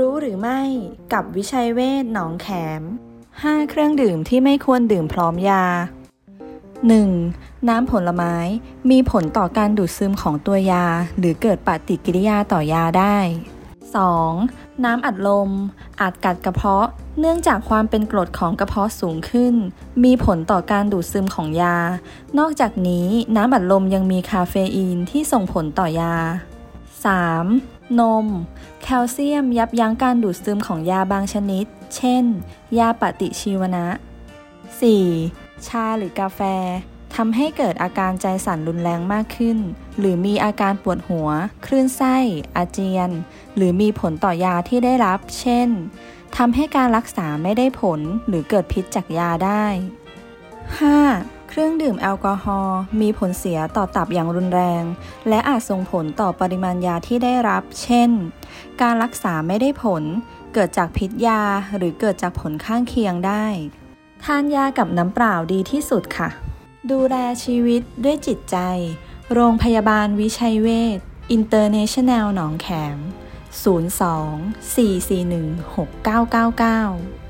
รู้หรือไม่กับวิชัยเวทหนองแขม 5 เครื่องดื่มที่ไม่ควรดื่มพร้อมยา 1. น้ำผลไม้มีผลต่อการดูดซึมของตัวยา หรือเกิดปฏิกิริยาต่อยาได้ 2. น้ำอัดลม อาจกัดกระเพาะ เนื่องจากความเป็นกรดของกระเพาะสูงขึ้น มีผลต่อการดูดซึมของยา นอกจากนี้น้ำอัดลมยังมีคาเฟอีนที่ส่งผลต่อยา 3. นม แคลเซียมยับยั้งการดูดซึมของยาบางชนิด เช่น ยาปฏิชีวนะ 4. ชาหรือกาแฟทำให้เกิดอาการใจสั่นรุนแรงมากขึ้น หรือมีอาการปวดหัว คลื่นไส้ อาเจียน หรือมีผลต่อยาที่ได้รับ เช่นทำให้การรักษาไม่ได้ผลหรือเกิดพิษจากยาได้ 5. เครื่องดื่มแอลกอฮอล์มีผลเสียต่อตับอย่างรุนแรง และอาจส่งผลต่อปริมาณยาที่ได้รับ เช่น การรักษาไม่ได้ผล เกิดจากพิษยาหรือเกิดจากผลข้างเคียงได้ ทานยากับน้ำเปล่าดีที่สุดค่ะ ดูแลชีวิตด้วยจิตใจ โรงพยาบาลวิชัยเวชอินเตอร์เนชั่นแนลหนองแขม 02 441 6999